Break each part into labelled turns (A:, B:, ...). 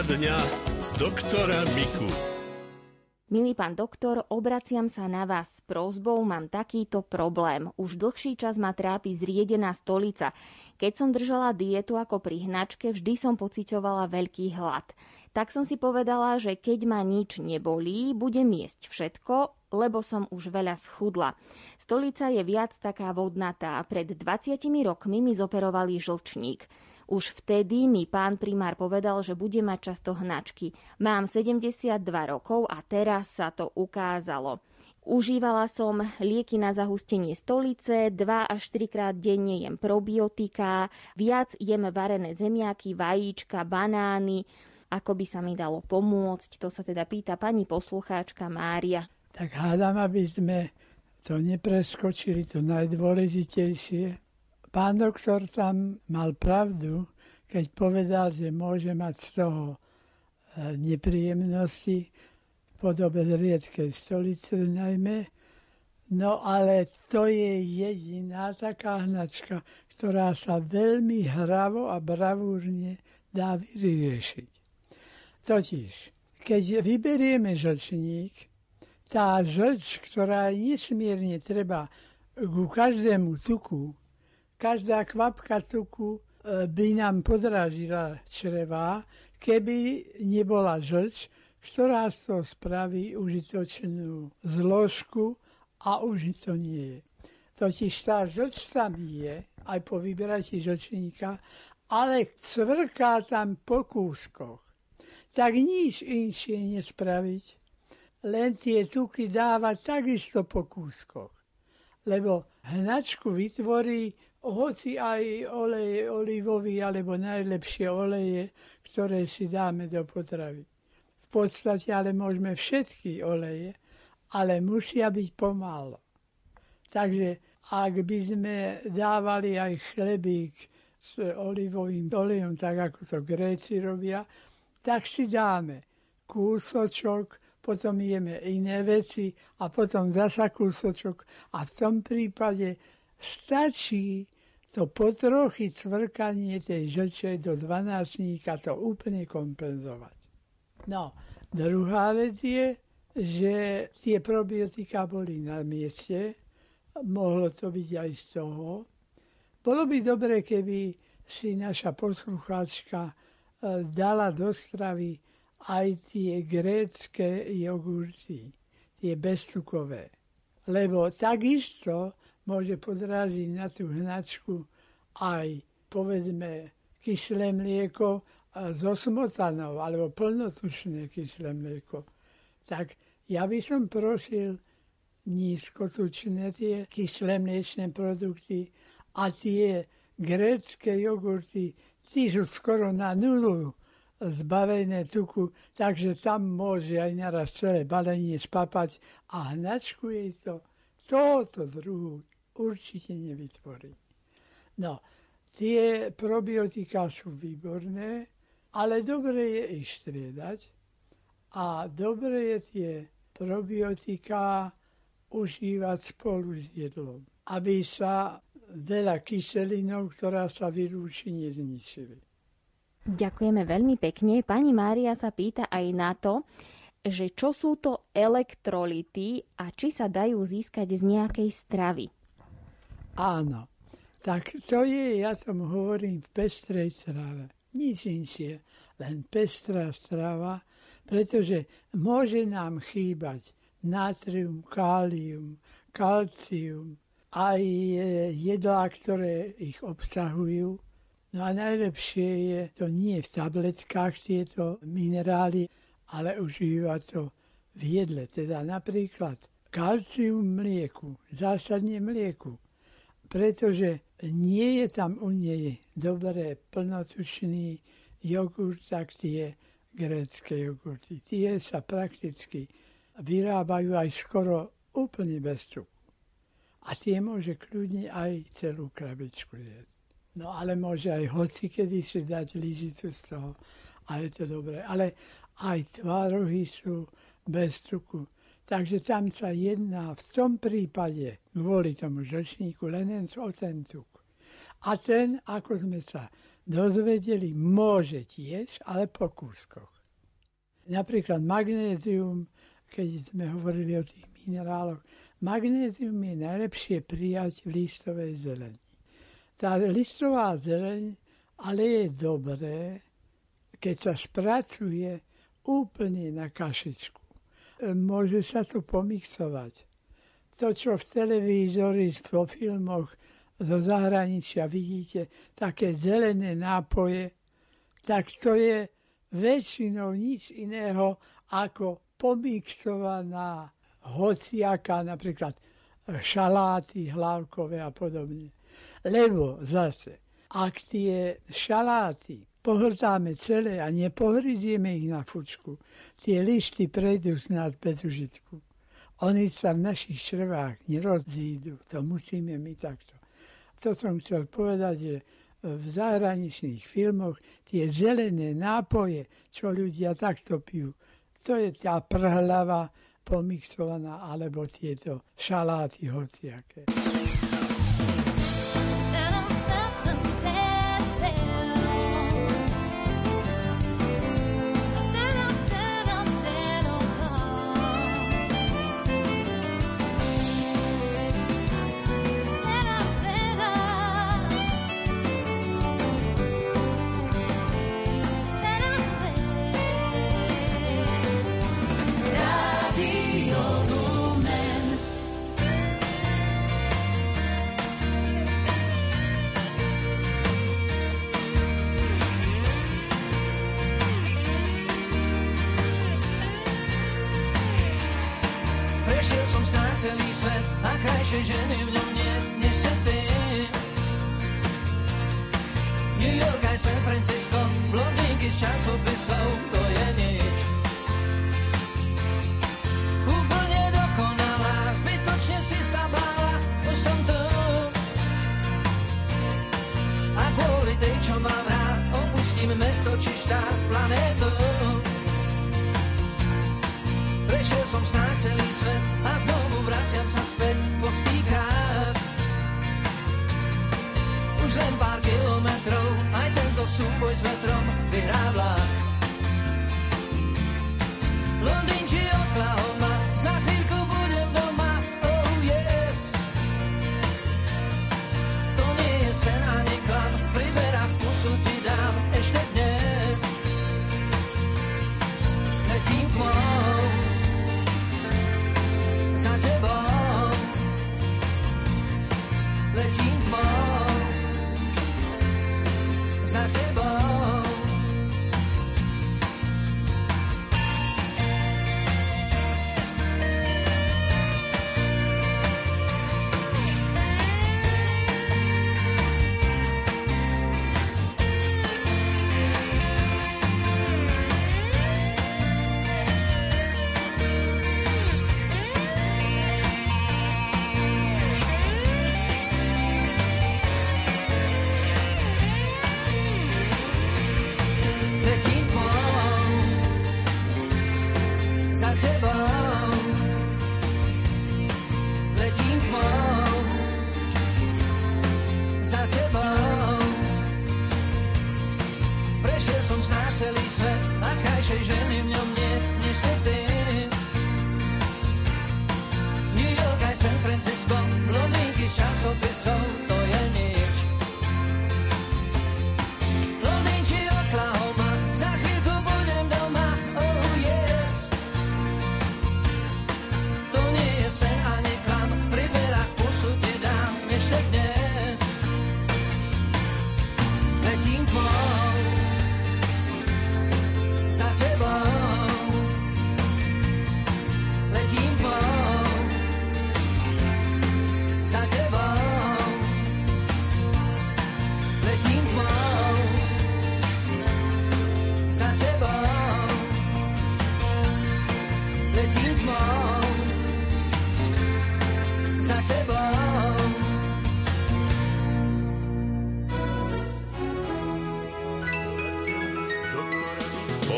A: Otázka dňa doktora Miku.
B: Milý pán doktor, obraciam sa na vás s prozbou, mám takýto problém. Už dlhší čas ma trápi zriedená stolica. Keď som držala dietu ako pri hnačke, vždy som pocitovala veľký hlad. Tak som si povedala, že keď ma nič nebolí, budem jesť všetko, lebo som už veľa schudla. Stolica je viac taká vodnatá. Pred 20 rokmi mi zoperovali žlčník. Už vtedy mi pán primár povedal, že bude mať často hnačky. Mám 72 rokov a teraz sa to ukázalo. Užívala som lieky na zahustenie stolice, 2 až 3 krát denne jem probiotika, viac jem varené zemiaky, vajíčka, banány, ako by sa mi dalo pomôcť, to sa teda pýta pani poslucháčka Mária.
C: Tak hádam, aby sme to nepreskočili, to najdôležitejšie, Pán doktor tam mal pravdu, keď povedal, že môže mať z toho e, nepríjemnosti v podobe riedkej stolice najmä, no ale to je jediná taká hnačka, ktorá sa veľmi hravo a bravúrne dá vyriešiť. Totiž, keď vyberieme žlčník, tá žlč, ktorá je nesmierne treba ku každému tuku, Každá kvapka tuku e, by nám podrážila čreva, keby nebola žlč, ktorá z toho spraví užitočnú zložku a už to nie je. Totiž tá žlč tam je, aj po vyberatí žlčníka, ale cvrká tam po kúskoch. Tak nič inšie nespraviť, len tie tuky dávať takisto po kúskoch. Lebo hnačku vytvorí hoci aj olej olivový alebo najlepšie oleje, ktoré si dáme do potravy. V podstate ale môžeme všetky oleje, ale musia byť pomálo. Takže ak by sme dávali aj chlebík s olivovým olejom, tak ako to Gréci robia, tak si dáme kúsočok, potom jeme iné veci a potom zasa kúsočok a v tom prípade stačí to potrochy cvrkanie tej žlče do dvanáctníka to úplne kompenzovať. No, druhá vec je, že tie probiotika boli na mieste, mohlo to byť aj z toho. Bolo by dobre, keby si naša poslucháčka e, dala do stravy aj tie grécké jogurty, tie beztukové. Lebo takisto môže podrážiť na tú hnačku aj, povedzme, kyslé mlieko so smotanou, alebo plnotučné kyslé mlieko. Tak ja by som prosil nízkotučné tie kyslé mliečné produkty a tie grécké jogurty, tí sú skoro na nulu zbavené tuku, takže tam môže aj naraz celé balenie spapať a hnačku jej to tohoto druhu určite nevytvorí. No, tie probiotika sú výborné, ale dobre je ich striedať a dobre je tie probiotika užívať spolu s jedlom, aby sa veľa kyselinov, ktorá sa vylúči, nezničili.
B: Ďakujeme veľmi pekne. Pani Mária sa pýta aj na to, že čo sú to elektrolity a či sa dajú získať z nejakej stravy.
C: Áno. Tak to je, ja tomu hovorím, v pestrej strave. Nič inšie, len pestrá strava, pretože môže nám chýbať natrium, kálium, kalcium, aj jedlá, ktoré ich obsahujú. No a najlepšie je to nie v tabletkách tieto minerály, ale užíva to v jedle. Teda napríklad kalcium mlieku, zásadne mlieku pretože nie je tam u nej dobré plnotučný jogurt, tak tie grécké jogurty. Tie sa prakticky vyrábajú aj skoro úplne bez tuku. A tie môže kľudne aj celú krabičku jesť. No ale môže aj hoci kedy si dať lyžicu z toho a je to dobré. Ale aj tvárohy sú bez tuku. Takže tam sa jedná v tom prípade kvôli tomu žlčníku len o ten tuk. A ten, ako sme sa dozvedeli, môže tiež, ale po kúskoch. Napríklad magnézium, keď sme hovorili o tých mineráloch, magnézium je najlepšie prijať v listovej zeleni. Tá listová zeleň ale je dobré, keď sa spracuje úplne na kašičku. Môže sa to pomixovať. To, čo v televízori, vo filmoch zo zahraničia vidíte, také zelené nápoje, tak to je väčšinou nič iného ako pomixovaná hociaká, napríklad šaláty hlavkové a podobne. Lebo zase, ak tie šaláty pohrdáme celé a nepohryzieme ich na fučku, tie listy prejdú snad bez užitku. Oni sa v našich črvách nerozídu. To musíme my takto. To som chcel povedať, že v zahraničných filmoch tie zelené nápoje, čo ľudia takto pijú, to je tá prhlava pomixovaná, alebo tieto šaláty hociaké.
D: Krajšie ženy v ňom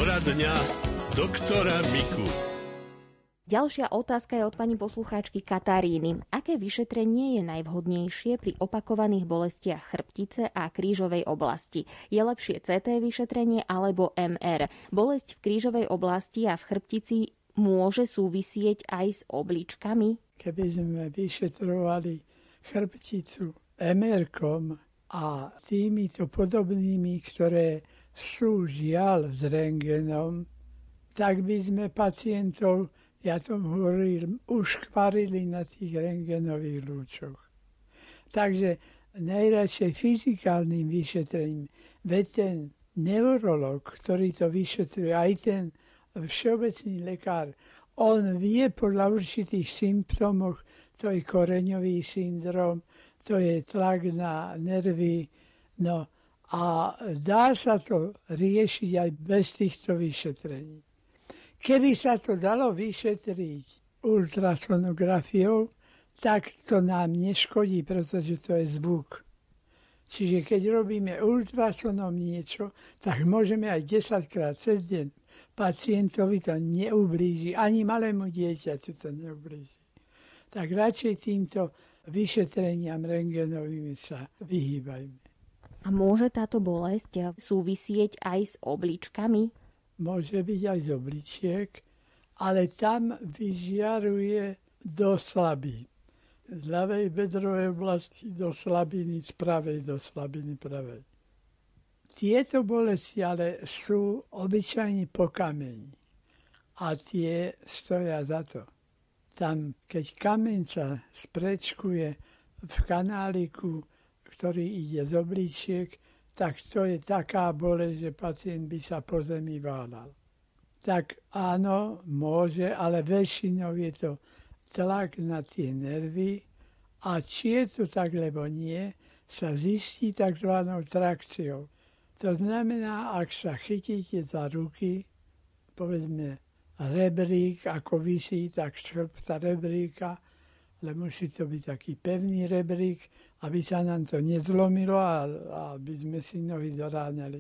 D: Poradňa doktora Miku.
B: Ďalšia otázka je od pani poslucháčky Kataríny. Aké vyšetrenie je najvhodnejšie pri opakovaných bolestiach chrbtice a krížovej oblasti? Je lepšie CT vyšetrenie alebo MR? Bolesť v krížovej oblasti a v chrbtici môže súvisieť aj s obličkami?
C: Keby sme vyšetrovali chrbticu MR-kom a týmito podobnými, ktoré sú žiaľ s rengenom, tak by sme pacientov ja tom hovorím, uškvarili na tých rengenových lúčoch. Takže najradšej fyzikálnym vyšetrením, veď ten neurolog, ktorý to vyšetruje, aj ten všeobecný lekár, on vie podľa určitých symptómoch, to je koreňový syndrom, to je tlak na nervy, no a dá sa to riešiť aj bez týchto vyšetrení. Keby sa to dalo vyšetriť ultrasonografiou, tak to nám neškodí, pretože to je zvuk. Čiže keď robíme ultrasonom niečo, tak môžeme aj 10 krát cez deň. Pacientovi to neublíži, ani malému dieťaťu to neublíži. Tak radšej týmto vyšetreniam rengenovými sa vyhýbajme.
B: A môže táto bolesť súvisieť aj s obličkami?
C: môže byť aj z obličiek, ale tam vyžiaruje do slabín. Z ľavej bedrovej oblasti do slabiny, z pravej do slabiny pravej. Tieto bolesti ale sú obyčajne po kameni a tie stoja za to. Tam, keď kameň sa sprečkuje v kanáliku, ktorý ide z obličiek, tak to je taká bolesť, že pacient by sa po zemi válal. Tak áno, môže, ale väčšinou je to tlak na tie nervy a či je to tak, lebo nie, sa zistí tzv. trakciou. To znamená, ak sa chytíte za ruky, povedzme rebrík, ako vysí, tak škrpta rebríka, ale musí to byť taký pevný rebrík, aby sa nám to nezlomilo a, a aby sme si nohy doráňali.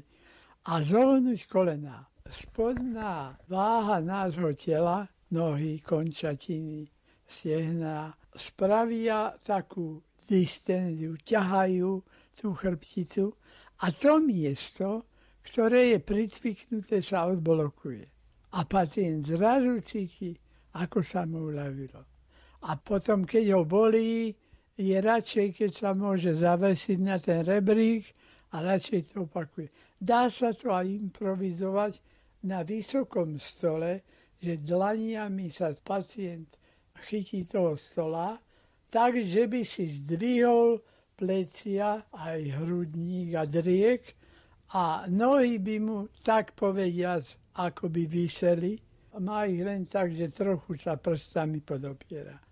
C: A zohnúť kolena. Spodná váha nášho tela, nohy, končatiny, stehna, spravia takú distenziu, ťahajú tú chrbticu a to miesto, ktoré je pricviknuté, sa odblokuje. A pacient zrazu cíti, ako sa mu uľavilo. A potom, keď ho bolí, je radšej, keď sa môže zavesiť na ten rebrík a radšej to opakuje. Dá sa to aj improvizovať na vysokom stole, že dlaniami sa pacient chytí toho stola, tak, že by si zdvihol plecia, aj hrudník a driek a nohy by mu tak povediac ako by vyseli. Má ich len tak, že trochu sa prstami podopiera.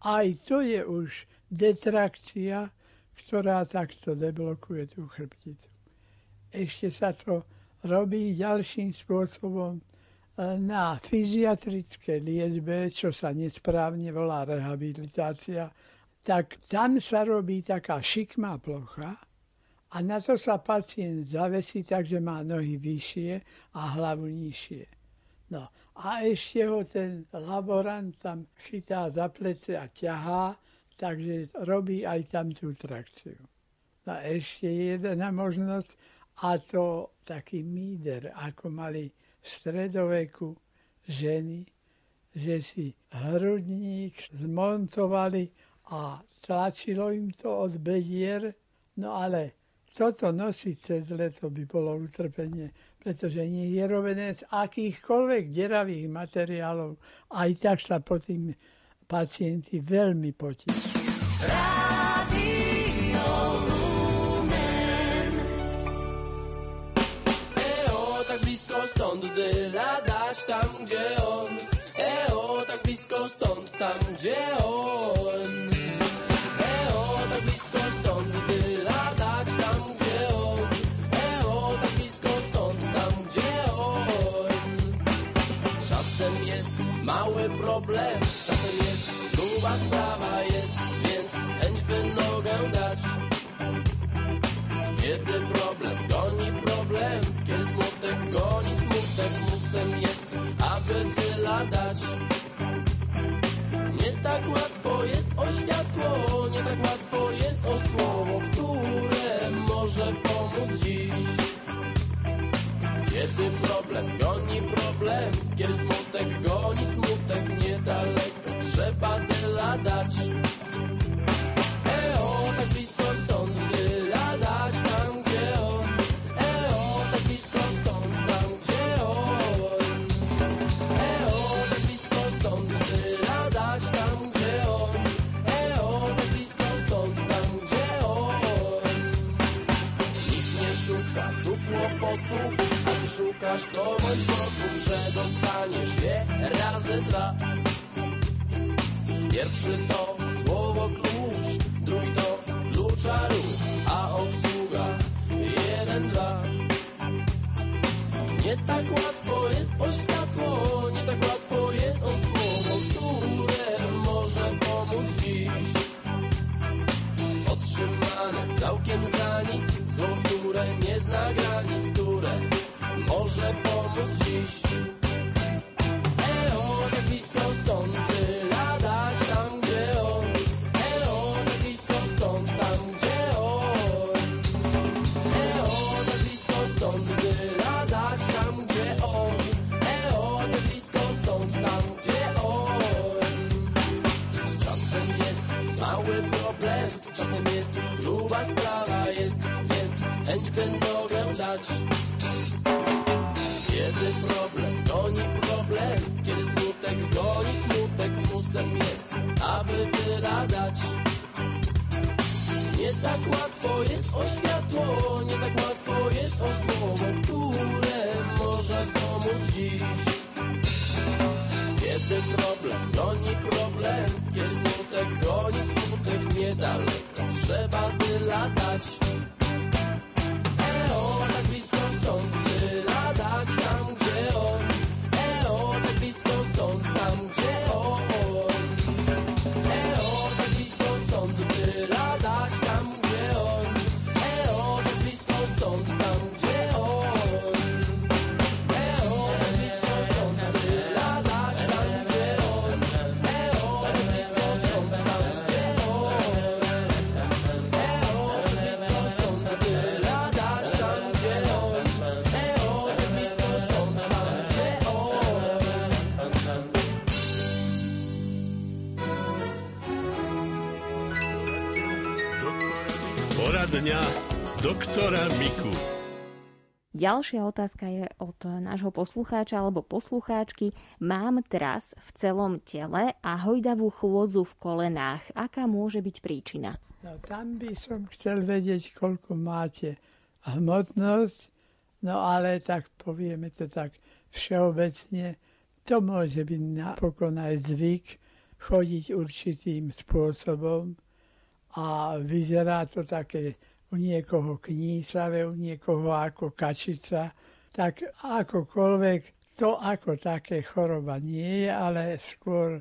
C: Aj to je už detrakcia, ktorá takto deblokuje tú chrbticu. Ešte sa to robí ďalším spôsobom e, na fyziatrické liečbe, čo sa nesprávne volá rehabilitácia, tak tam sa robí taká šikmá plocha a na to sa pacient zavesí tak, že má nohy vyššie a hlavu nižšie. No a ešte ho ten laborant tam chytá za plece a ťahá takže robí aj tam tú trakciu. A ešte jedna možnosť, a to taký míder, ako mali v stredoveku ženy, že si hrudník zmontovali a tlačilo im to od bedier, no ale toto nosiť cez leto by bolo utrpenie, pretože nie je robené z akýchkoľvek deravých materiálov. Aj tak sa po tým pacienti veľmi potí.
E: tak blisko stąd ladasz tam, gdzie on. Eo, tak blisko stąd, tam, gdzie on. mały problem. Czasem jest gruba sprawa jest Więc chęć by nogę dać. Kiedy problem goni problem. Kiedy smutek goni smutek Musem jest, aby tyle dać. Nie tak łatwo jest o światło Nie tak łatwo jest o słowo Które może pomóc dziś. Kiedy problem goni problem, kiedy smutek goni smutek, niedaleko trzeba tyle dać. Jest gruba sprawa, jest więc chęć by nogę dać. Kiedy problem goni problem, kiedy smutek goni smutek, musem jest, aby tyle dać. Nie tak łatwo jest o światło, nie tak łatwo jest o słowo, które może pomóc dziś. Kiedy problem goni problem, kiedy smutek goni smutek, niedaleko trzeba tyle dać. Eo, tak blisko stąd tyle dać tam, gdzie on. Eo, tak blisko stąd tam,
B: Ďalšia otázka je od nášho poslucháča alebo poslucháčky. Mám tras v celom tele a hojdavú chôdzu v kolenách. Aká môže byť príčina?
C: No tam by som chcel vedieť, koľko máte hmotnosť, no ale tak povieme to tak všeobecne, to môže byť napokon aj zvyk chodiť určitým spôsobom a vyzerá to také u niekoho knísavé, u niekoho ako kačica, tak akokoľvek to ako také choroba nie je, ale skôr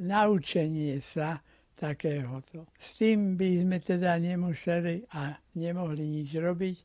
C: naučenie sa takéhoto. S tým by sme teda nemuseli a nemohli nič robiť.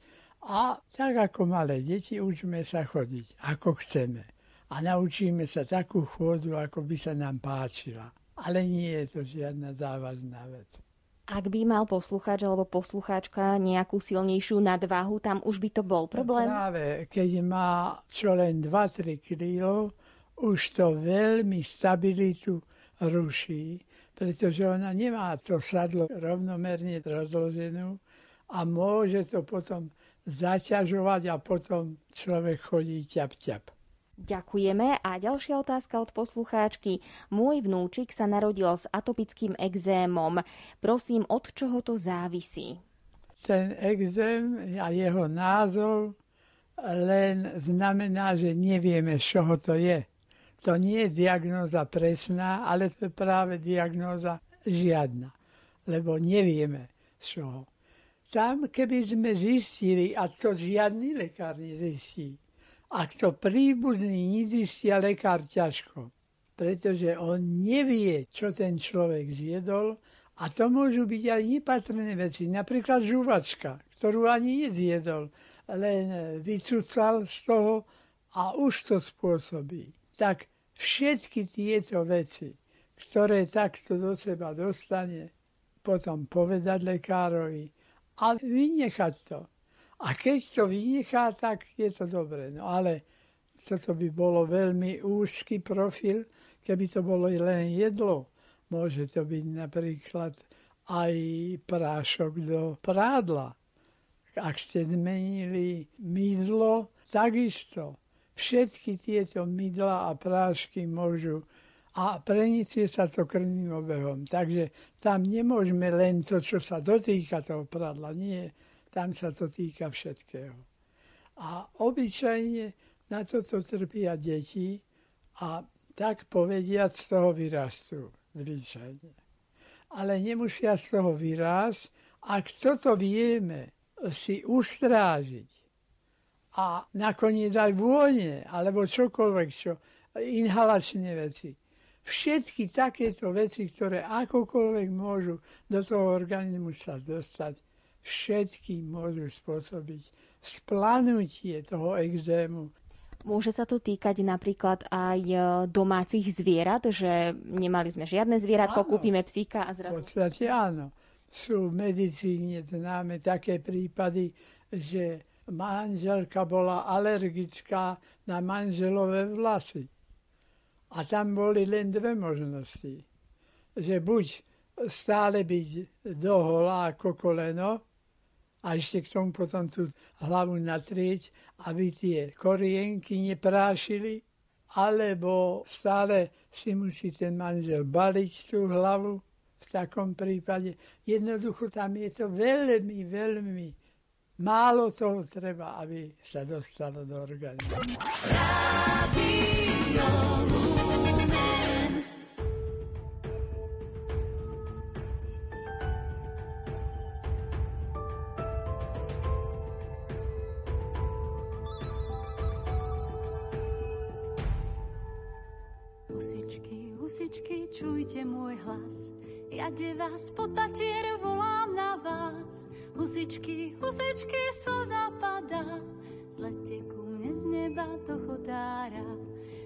C: A tak ako malé deti učíme sa chodiť, ako chceme. A naučíme sa takú chôdzu, ako by sa nám páčila. Ale nie je to žiadna závažná vec.
B: Ak by mal poslucháč alebo poslucháčka nejakú silnejšiu nadváhu, tam už by to bol problém?
C: Práve keď má čo len 2-3 kg, už to veľmi stabilitu ruší, pretože ona nemá to sadlo rovnomerne rozloženú a môže to potom zaťažovať a potom človek chodí ťap-ťap.
B: Ďakujeme. A ďalšia otázka od poslucháčky. Môj vnúčik sa narodil s atopickým exémom. Prosím, od čoho to závisí?
C: Ten exém a jeho názov len znamená, že nevieme, z čoho to je. To nie je diagnóza presná, ale to je práve diagnóza žiadna, lebo nevieme, z čoho. Tam, keby sme zistili, a to žiadny lekár nezistí, ak to príbuzný nezistia lekár ťažko, pretože on nevie, čo ten človek zjedol a to môžu byť aj nepatrné veci. Napríklad žuvačka, ktorú ani nezjedol, len vycúcal z toho a už to spôsobí. Tak všetky tieto veci, ktoré takto do seba dostane, potom povedať lekárovi a vynechať to. A keď to vynechá, tak je to dobré. No ale toto by bolo veľmi úzky profil, keby to bolo len jedlo. Môže to byť napríklad aj prášok do prádla. Ak ste zmenili mydlo, takisto. Všetky tieto mydla a prášky môžu a preniesie sa to krvným obehom. Takže tam nemôžeme len to, čo sa dotýka toho prádla. Nie, tam sa to týka všetkého. A obyčajne na toto trpia deti a tak povediať z toho vyrastú. Zvyčajne. Ale nemusia z toho vyrásť, ak toto vieme si ustrážiť a nakoniec aj vône, alebo čokoľvek, čo, inhalačné veci, všetky takéto veci, ktoré akokoľvek môžu do toho organizmu sa dostať, všetky môžu spôsobiť splanutie toho exému.
B: Môže sa to týkať napríklad aj e, domácich zvierat, že nemali sme žiadne zvieratko, áno, kúpime psíka a zrazu...
C: V podstate áno. Sú v medicíne známe také prípady, že manželka bola alergická na manželové vlasy. A tam boli len dve možnosti. Že buď stále byť doholá ako koleno a ešte k tomu potom tú hlavu natrieť, aby tie korienky neprášili, alebo stále si musí ten manžel baliť tú hlavu v takom prípade. Jednoducho tam je to veľmi, veľmi málo toho treba, aby sa dostalo do organizmu.
F: Hlas. Ja de vás po tatier volám na vás. Husičky, husičky, so zapadá. Zlete ku mne z neba do chodára.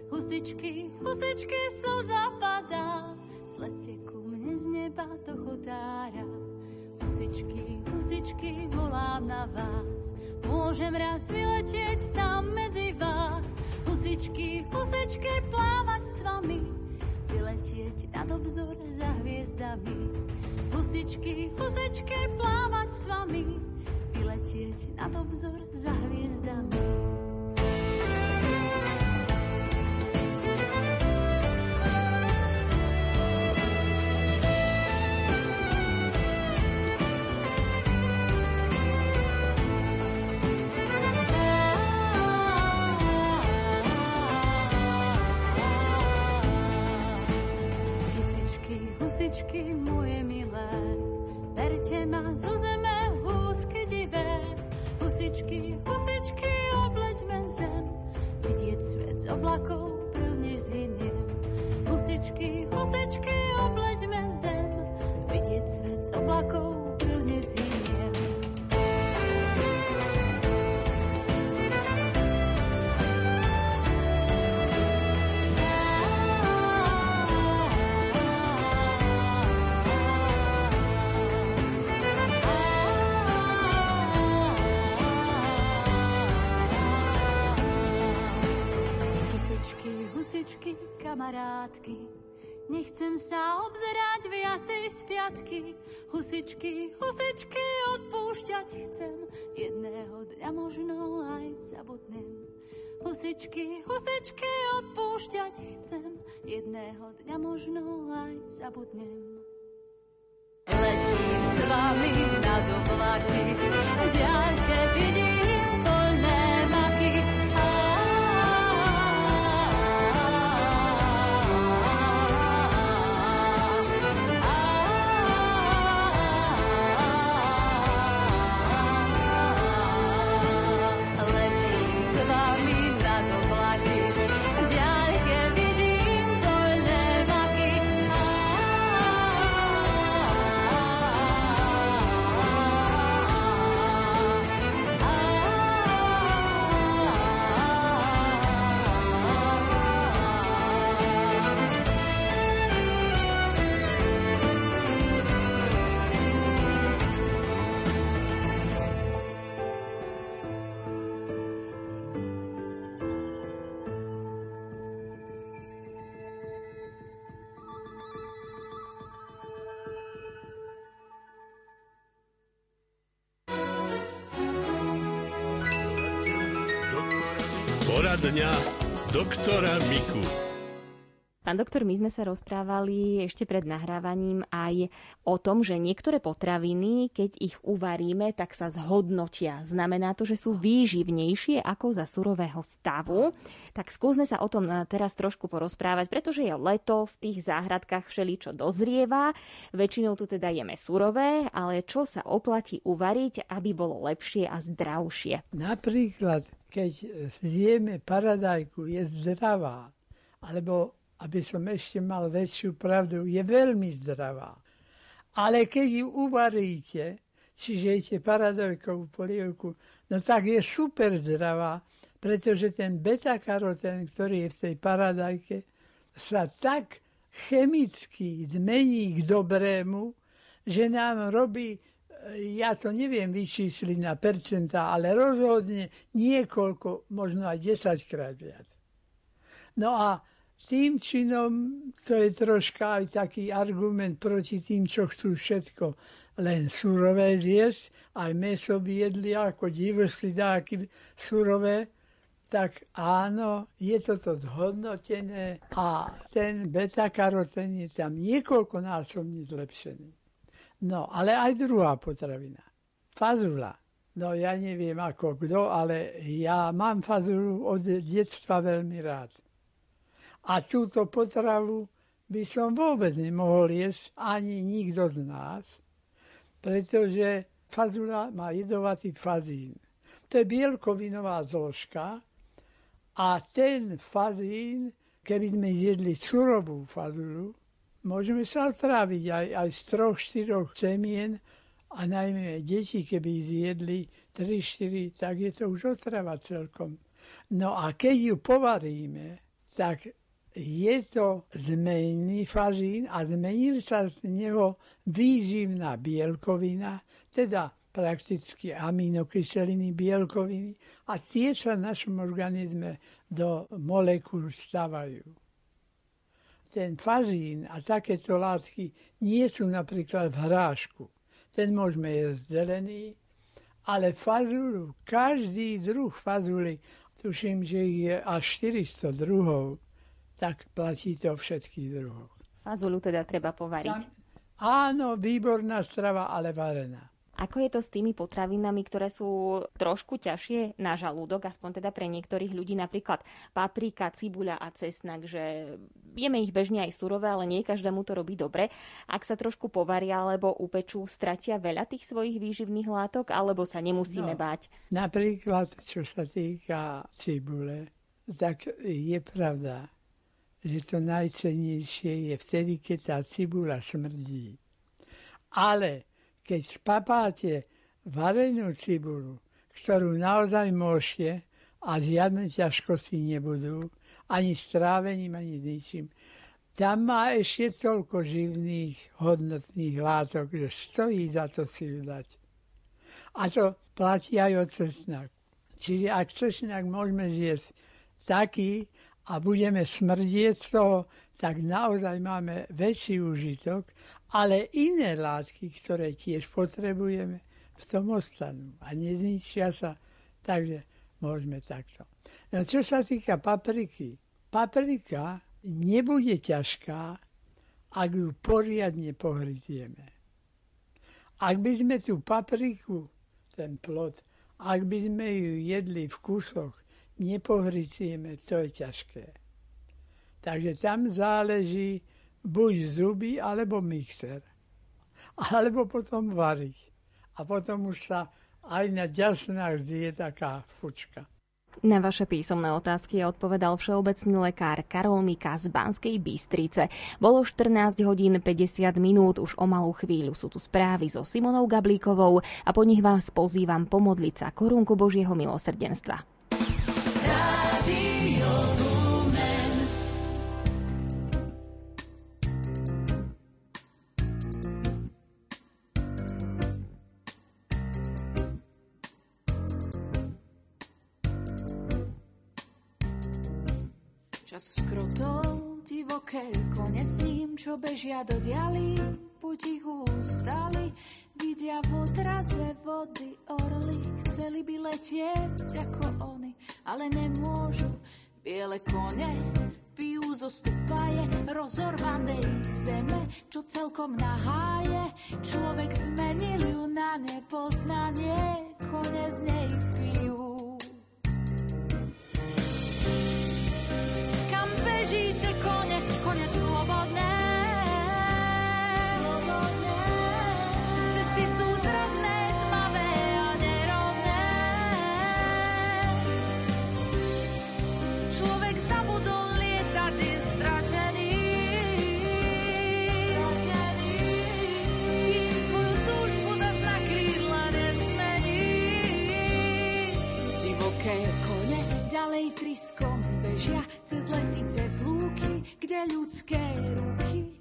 F: Husičky, husičky, so zapadá. Zlete ku mne z neba do chodára. Husičky, husičky, volám na vás. Môžem raz vyletieť tam medzi vás. Husičky, husičky, plávať s vami. Vyletieť nad obzor za hviezdami. Husičky, husičky, plávať s vami. Vyletieť nad obzor za hviezdami. Husičky moje milé, berte ma zo zeme húsky divé. Husičky, husičky, obleďme zem, vidieť svet z oblakov prvne zhyniem. Husičky, husičky, husičky, kamarátky. Nechcem sa obzerať viacej z piatky. Husičky, husičky, odpúšťať chcem. Jedného dňa možno aj zabudnem. Husičky, husičky, odpúšťať chcem. Jedného dňa možno aj zabudnem. Letím s vami na oblaky, ďalke vidím
A: Poradňa doktora Miku.
B: Pán doktor, my sme sa rozprávali ešte pred nahrávaním aj o tom, že niektoré potraviny, keď ich uvaríme, tak sa zhodnotia. Znamená to, že sú výživnejšie ako za surového stavu. Tak skúsme sa o tom teraz trošku porozprávať, pretože je leto, v tých záhradkách všeličo dozrieva. Väčšinou tu teda jeme surové, ale čo sa oplatí uvariť, aby bolo lepšie a zdravšie?
C: Napríklad, keď zjeme paradajku, je zdravá, alebo aby som ešte mal väčšiu pravdu, je veľmi zdravá. Ale keď ju uvaríte, či žejete paradojkovú polievku, no tak je super zdravá, pretože ten beta-karotén, ktorý je v tej paradajke, sa tak chemicky zmení k dobrému, že nám robí, ja to neviem vyčísliť na percentá, ale rozhodne niekoľko, možno aj 10 krát viac. No a tým činom to je troška aj taký argument proti tým, čo chcú všetko len surové zjesť, aj meso by jedli ako divosli dáky surové, tak áno, je toto zhodnotené a ten beta-karoten je tam niekoľkonásobne zlepšený. No, ale aj druhá potravina. Fazula. No ja neviem ako kto, ale ja mám fazulu od detstva veľmi rád. A túto potravu by som vôbec nemohol jesť ani nikto z nás, pretože fazula má jedovatý fazín. To je bielkovinová zložka a ten fazín, keby sme jedli surovú fazulu, môžeme sa otráviť aj, aj z troch, štyroch semien a najmä deti, keby zjedli 3-4, tak je to už otrava celkom. No a keď ju povaríme, tak je to zmenený fazín a zmenil sa z neho výživná bielkovina, teda prakticky aminokyseliny, bielkoviny a tie sa v našom organizme do molekúl stavajú. Ten fazín a takéto látky nie sú napríklad v hrášku. Ten môžeme jesť zelený, ale fazulu, každý druh fazuly, tuším, že ich je až 400 druhov, tak platí to všetkých druhoch.
B: Fazulu teda treba povariť. Tam,
C: áno, výborná strava, ale varená.
B: Ako je to s tými potravinami, ktoré sú trošku ťažšie na žalúdok, aspoň teda pre niektorých ľudí, napríklad paprika, cibuľa a cesnak, že jeme ich bežne aj surové, ale nie každému to robí dobre. Ak sa trošku povaria alebo upečú, stratia veľa tých svojich výživných látok, alebo sa nemusíme no, báť?
C: Napríklad, čo sa týka cibule, tak je pravda, že to najcennejšie je vtedy, keď tá cibula smrdí. Ale keď spapáte varenú cibulu, ktorú naozaj môžete a žiadne ťažkosti nebudú, ani strávením, ani ničím, tam má ešte toľko živných, hodnotných látok, že stojí za to si ju dať. A to platí aj od cesnak. Čiže ak cesnak môžeme zjesť taký, a budeme smrdieť z toho, tak naozaj máme väčší užitok, ale iné látky, ktoré tiež potrebujeme, v tom ostanú a nezničia sa. Takže môžeme takto. No čo sa týka papriky, paprika nebude ťažká, ak ju poriadne pohritieme. Ak by sme tú papriku, ten plod, ak by sme ju jedli v kusoch nepohricieme, to je ťažké. Takže tam záleží buď zuby, alebo mixer. Alebo potom variť. A potom už sa aj na ďasnách je taká fučka.
B: Na vaše písomné otázky odpovedal všeobecný lekár Karol Mika z Banskej Bystrice. Bolo 14 hodín 50 minút, už o malú chvíľu sú tu správy so Simonou Gablíkovou a po nich vás pozývam pomodliť sa korunku Božieho milosrdenstva.
F: Čo bežia do dialy, potichu ustali, vidia v odraze vody orly, chceli by letieť ako oni,
G: ale nemôžu. Biele kone pijú zo stupaje rozorvanej zeme, čo celkom naháje. Človek zmenil ju na nepoznanie, kone z nej pijú. Cez lesy, cez lúky, kde ľudské ruky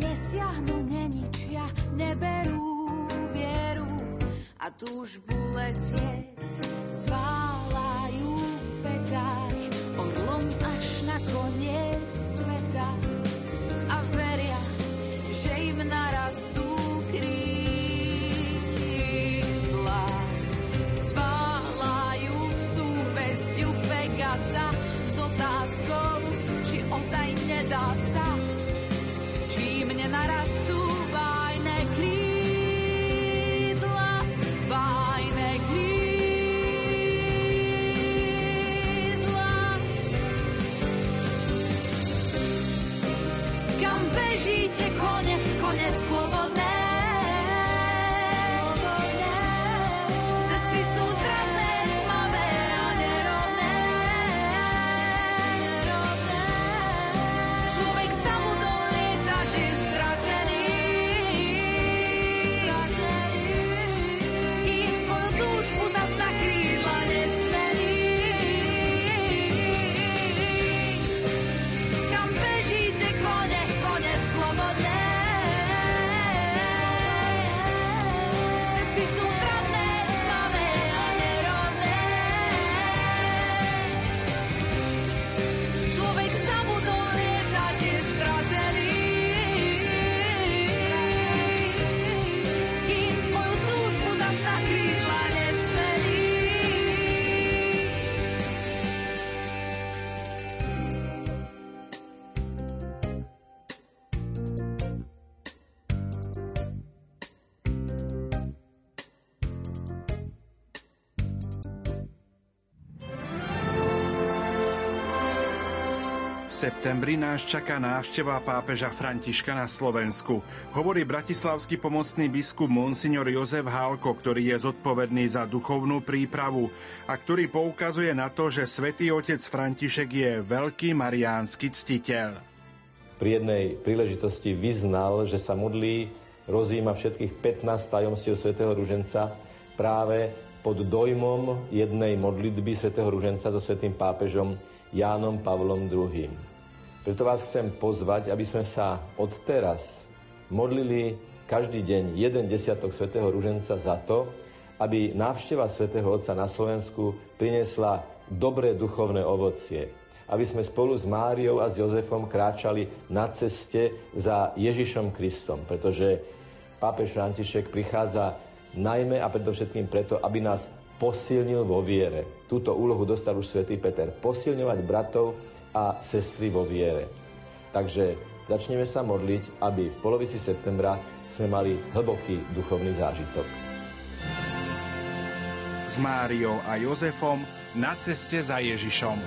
G: nesiahnu, neničia, neberú vieru. A túžbu letieť zválajú petách orlom až na koniec sveta kone
H: septembri nás čaká návšteva pápeža Františka na Slovensku. Hovorí bratislavský pomocný biskup Monsignor Jozef Hálko, ktorý je zodpovedný za duchovnú prípravu a ktorý poukazuje na to, že svätý otec František je veľký mariánsky ctiteľ.
I: Pri jednej príležitosti vyznal, že sa modlí, rozíma všetkých 15 tajomstiev svätého Ruženca práve pod dojmom jednej modlitby svätého Ruženca so svätým pápežom Jánom Pavlom II. Preto vás chcem pozvať, aby sme sa od teraz modlili každý deň jeden desiatok svätého Ruženca za to, aby návšteva svätého Otca na Slovensku priniesla dobré duchovné ovocie. Aby sme spolu s Máriou a s Jozefom kráčali na ceste za Ježišom Kristom, pretože pápež František prichádza najmä a predovšetkým preto, aby nás posilnil vo viere. Túto úlohu dostal už svätý Peter. Posilňovať bratov a sestry vo viere. Takže začneme sa modliť, aby v polovici septembra sme mali hlboký duchovný zážitok.
H: S Máriou a Jozefom na ceste za Ježišom.